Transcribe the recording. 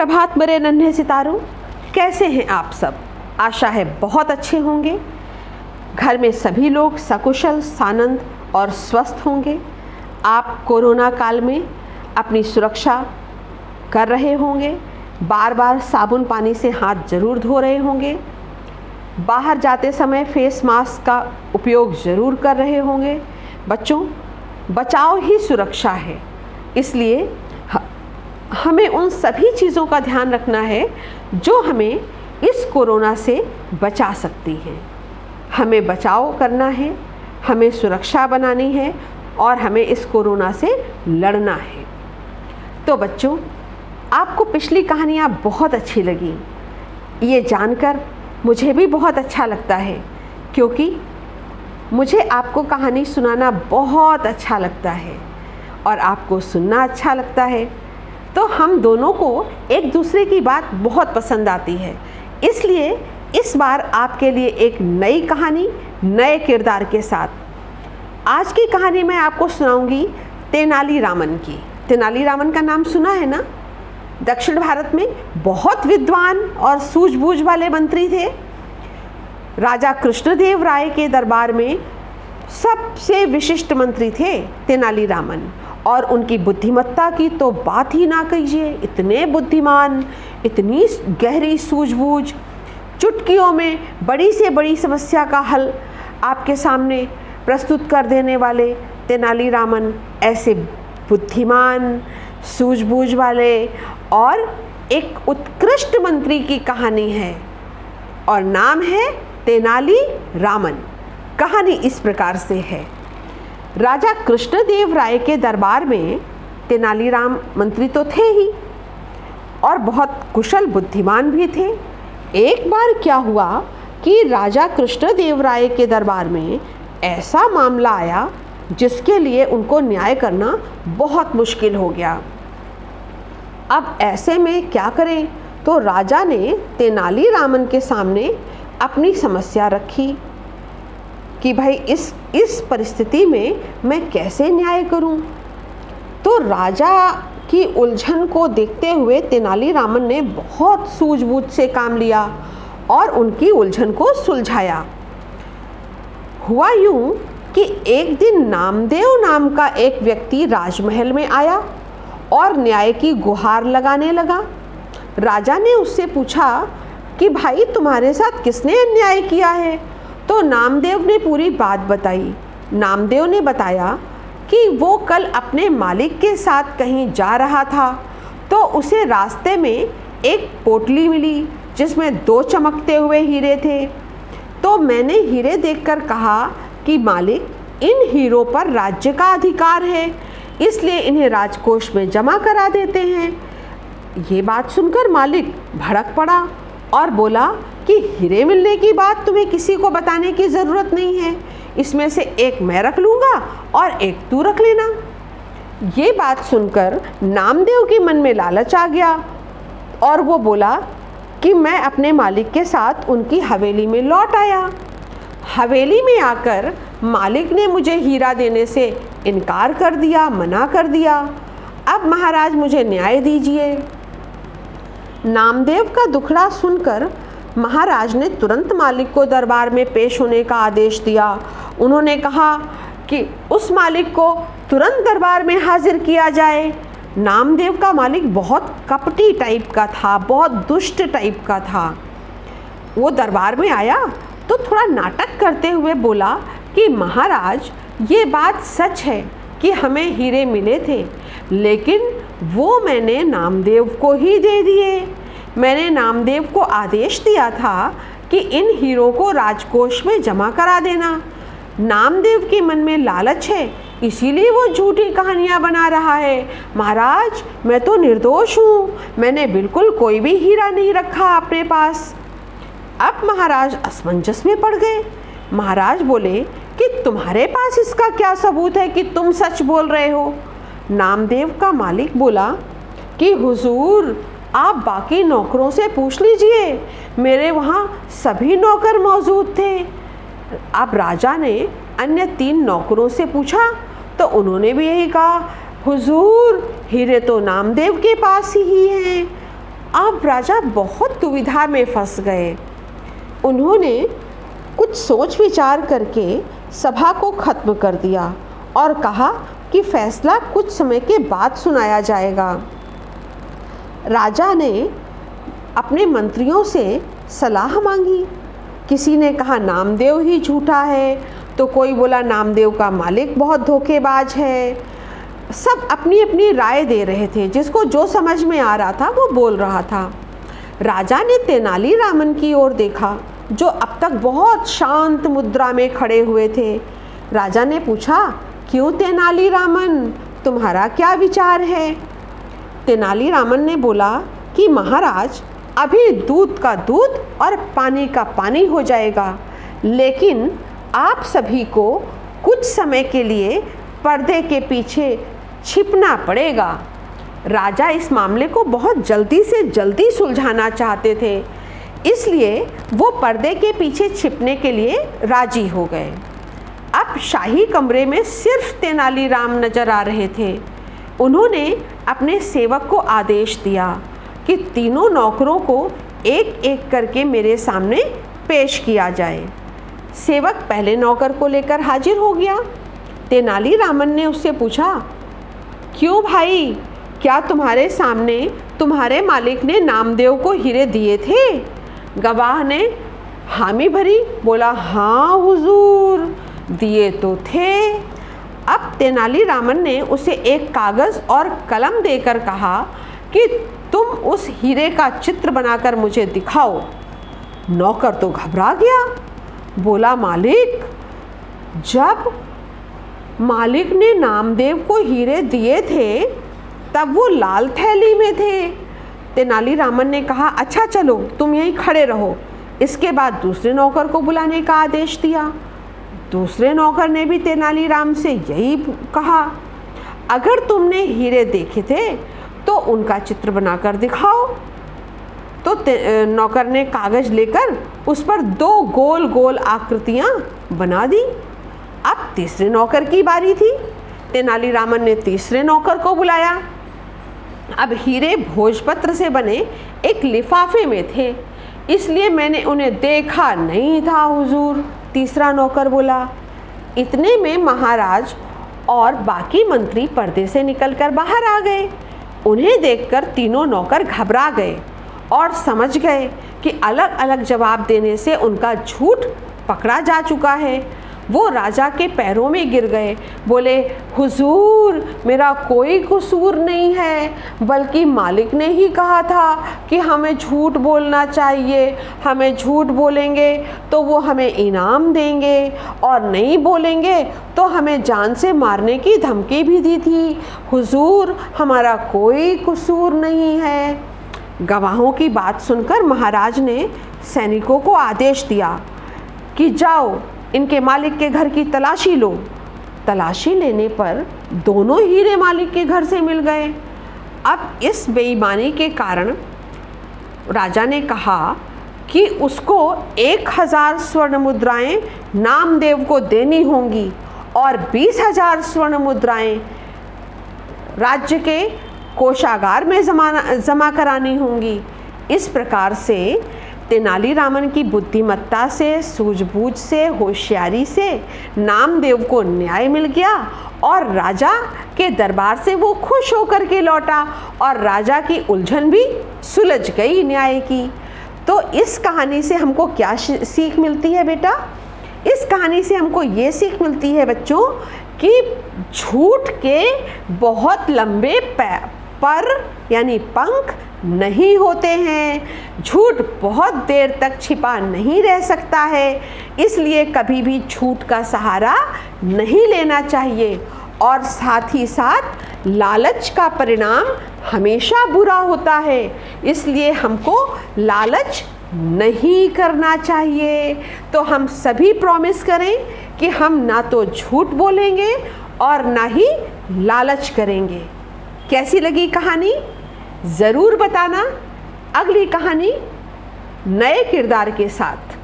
सुप्रभात मेरे नन्हे सितारों, कैसे हैं आप सब? आशा है बहुत अच्छे होंगे। घर में सभी लोग सकुशल, सानंद और स्वस्थ होंगे। आप कोरोना काल में अपनी सुरक्षा कर रहे होंगे। बार बार साबुन पानी से हाथ ज़रूर धो रहे होंगे। बाहर जाते समय फेस मास्क का उपयोग ज़रूर कर रहे होंगे। बच्चों, बचाव ही सुरक्षा है। इसलिए हमें उन सभी चीज़ों का ध्यान रखना है जो हमें इस कोरोना से बचा सकती हैं। हमें बचाव करना है, हमें सुरक्षा बनानी है और हमें इस कोरोना से लड़ना है। तो बच्चों, आपको पिछली कहानियाँ बहुत अच्छी लगी। ये जानकर मुझे भी बहुत अच्छा लगता है, क्योंकि मुझे आपको कहानी सुनाना बहुत अच्छा लगता है और आपको सुनना अच्छा लगता है। तो हम दोनों को एक दूसरे की बात बहुत पसंद आती है। इसलिए इस बार आपके लिए एक नई कहानी, नए किरदार के साथ। आज की कहानी मैं आपको सुनाऊँगी तेनाली रामन की। तेनाली रामन का नाम सुना है ना? दक्षिण भारत में बहुत विद्वान और सूझबूझ वाले मंत्री थे। राजा कृष्णदेव राय के दरबार में सबसे विशिष्ट मंत्री थे तेनालीरामन और उनकी बुद्धिमत्ता की तो बात ही ना कीजिए। इतने बुद्धिमान, इतनी गहरी सूझबूझ, चुटकियों में बड़ी से बड़ी समस्या का हल आपके सामने प्रस्तुत कर देने वाले तेनालीरामन ऐसे बुद्धिमान, सूझबूझ वाले और एक उत्कृष्ट मंत्री की कहानी है। और नाम है तेनाली रामन। कहानी इस प्रकार से है। राजा कृष्णदेव राय के दरबार में तेनालीराम मंत्री तो थे ही और बहुत कुशल बुद्धिमान भी थे। एक बार क्या हुआ कि राजा कृष्णदेव राय के दरबार में ऐसा मामला आया जिसके लिए उनको न्याय करना बहुत मुश्किल हो गया। अब ऐसे में क्या करें? तो राजा ने तेनालीरामन के सामने अपनी समस्या रखी। कि भाई इस इस परिस्थिति में मैं कैसे न्याय करूँ? तो राजा की उलझन को देखते हुए तेनालीरामन ने बहुत सूझबूझ से काम लिया और उनकी उलझन को सुलझाया। हुआ यूँ कि एक दिन नामदेव नाम का एक व्यक्ति राजमहल में आया और न्याय की गुहार लगाने लगा। राजा ने उससे पूछा कि भाई तुम्हारे साथ किसने अन्याय किया है? तो नामदेव ने पूरी बात बताई। नामदेव ने बताया कि वो कल अपने मालिक के साथ कहीं जा रहा था तो उसे रास्ते में एक पोटली मिली, जिसमें दो चमकते हुए हीरे थे। तो मैंने हीरे देखकर कहा कि मालिक, इन हीरो पर राज्य का अधिकार है, इसलिए इन्हें राजकोष में जमा करा देते हैं। ये बात सुनकर मालिक भड़क पड़ा और बोला कि हीरे मिलने की बात तुम्हें किसी को बताने की ज़रूरत नहीं है। इसमें से एक मैं रख लूँगा और एक तू रख लेना। ये बात सुनकर नामदेव के मन में लालच आ गया और वो बोला कि मैं अपने मालिक के साथ उनकी हवेली में लौट आया। हवेली में आकर मालिक ने मुझे हीरा देने से इनकार कर दिया, मना कर दिया। अब महाराज मुझे न्याय दीजिए। नामदेव का दुखड़ा सुनकर महाराज ने तुरंत मालिक को दरबार में पेश होने का आदेश दिया। उन्होंने कहा कि उस मालिक को तुरंत दरबार में हाजिर किया जाए। नामदेव का मालिक बहुत कपटी टाइप का था, बहुत दुष्ट टाइप का था। वो दरबार में आया तो थोड़ा नाटक करते हुए बोला कि महाराज, ये बात सच है कि हमें हीरे मिले थे, लेकिन वो मैंने नामदेव को ही दे दिए। मैंने नामदेव को आदेश दिया था कि इन हीरो को राजकोष में जमा करा देना। नामदेव के मन में लालच है, इसीलिए वो झूठी कहानियाँ बना रहा है। महाराज, मैं तो निर्दोष हूँ। मैंने बिल्कुल कोई भी हीरा नहीं रखा अपने पास। अब महाराज असमंजस में पड़ गए। महाराज बोले कि तुम्हारे पास इसका क्या सबूत है कि तुम सच बोल रहे हो? नामदेव का मालिक बोला कि, हुजूर आप बाकी नौकरों से पूछ लीजिए। मेरे वहाँ सभी नौकर मौजूद थे। अब राजा ने अन्य तीन नौकरों से पूछा तो उन्होंने भी यही कहा, हुजूर, हीरे तो नामदेव के पास ही हैं। अब राजा बहुत दुविधा में फंस गए। उन्होंने कुछ सोच विचार करके सभा को ख़त्म कर दिया और कहा कि फैसला कुछ समय के बाद सुनाया जाएगा। राजा ने अपने मंत्रियों से सलाह मांगी। किसी ने कहा, नामदेव ही झूठा है। तो कोई बोला, नामदेव का मालिक बहुत धोखेबाज है। सब अपनी अपनी राय दे रहे थे। जिसको जो समझ में आ रहा था, वो बोल रहा था। राजा ने तेनाली रामन की ओर देखा, जो अब तक बहुत शांत मुद्रा में खड़े हुए थे। राजा ने पूछा, क्यों तेनाली रामन? तुम्हारा क्या विचार है? तेनाली रामन ने बोला कि महाराज, अभी दूध का दूध और पानी का पानी हो जाएगा। लेकिन आप सभी को कुछ समय के लिए पर्दे के पीछे छिपना पड़ेगा। राजा इस मामले को बहुत जल्दी से जल्दी सुलझाना चाहते थे, इसलिए वो पर्दे के पीछे छिपने के लिए राज़ी हो गए। अब शाही कमरे में सिर्फ़ तेनालीराम नज़र आ रहे थे। उन्होंने अपने सेवक को आदेश दिया कि तीनों नौकरों को एक एक करके मेरे सामने पेश किया जाए। सेवक पहले नौकर को लेकर हाजिर हो गया। तेनाली रामन ने उससे पूछा, क्यों भाई? क्या तुम्हारे सामने तुम्हारे मालिक ने नामदेव को हीरे दिए थे? गवाह ने हामी भरी बोला हाँ हुजूर, दिए तो थे। अब तेनाली रामन ने उसे एक कागज़ और कलम देकर कहा कि तुम उस हीरे का चित्र बनाकर मुझे दिखाओ। नौकर तो घबरा गया। बोला, मालिक, जब मालिक ने नामदेव को हीरे दिए थे, तब वो लाल थैली में थे। तेनालीरामन ने कहा अच्छा चलो, तुम यहीं खड़े रहो। इसके बाद दूसरे नौकर को बुलाने का आदेश दिया। दूसरे नौकर ने भी तेनालीराम से यही कहा, अगर तुमने हीरे देखे थे तो उनका चित्र बनाकर दिखाओ। तो नौकर ने कागज़ लेकर उस पर दो गोल गोल आकृतियाँ बना दी। अब तीसरे नौकर की बारी थी। तेनालीरामन ने तीसरे नौकर को बुलाया। अब हीरे भोजपत्र से बने एक लिफाफे में थे, इसलिए मैंने उन्हें देखा नहीं था, हुजूर। तीसरा नौकर बोला, इतने में महाराज और बाकी मंत्री पर्दे से निकलकर बाहर आ गए। उन्हें देखकर तीनों नौकर घबरा गए और समझ गए कि अलग अलग जवाब देने से उनका झूठ पकड़ा जा चुका है। वो राजा के पैरों में गिर गए। बोले, हुजूर, मेरा कोई कसूर नहीं है, बल्कि मालिक ने ही कहा था कि हमें झूठ बोलना चाहिए। हमें झूठ बोलेंगे तो वो हमें इनाम देंगे और नहीं बोलेंगे तो हमें जान से मारने की धमकी भी दी थी। हुजूर, हमारा कोई कसूर नहीं है। गवाहों की बात सुनकर महाराज ने सैनिकों को आदेश दिया कि जाओ इनके मालिक के घर की तलाशी लो। तलाशी लेने पर दोनों हीरे मालिक के घर से मिल गए। अब इस बेईमानी के कारण राजा ने कहा कि उसको एक हज़ार स्वर्ण मुद्राएँ नामदेव को देनी होंगी और बीस हज़ार स्वर्ण मुद्राएँ राज्य के कोषागार में जमा जमा करानी होंगी। इस प्रकार से तेनालीरामन की बुद्धिमत्ता से, सूझबूझ से, होशियारी से नामदेव को न्याय मिल गया और राजा के दरबार से वो खुश होकर के लौटा और राजा की उलझन भी सुलझ गई न्याय की। तो इस कहानी से हमको क्या सीख मिलती है बेटा? इस कहानी से हमको ये सीख मिलती है बच्चों कि झूठ के बहुत लंबे पर, यानी पंख नहीं होते हैं। झूठ बहुत देर तक छिपा नहीं रह सकता है। इसलिए कभी भी झूठ का सहारा नहीं लेना चाहिए। और साथ ही साथ लालच का परिणाम हमेशा बुरा होता है। इसलिए हमको लालच नहीं करना चाहिए। तो हम सभी प्रॉमिस करें कि हम ना तो झूठ बोलेंगे और ना ही लालच करेंगे। कैसी लगी कहानी? ज़रूर बताना अगली कहानी नए किरदार के साथ।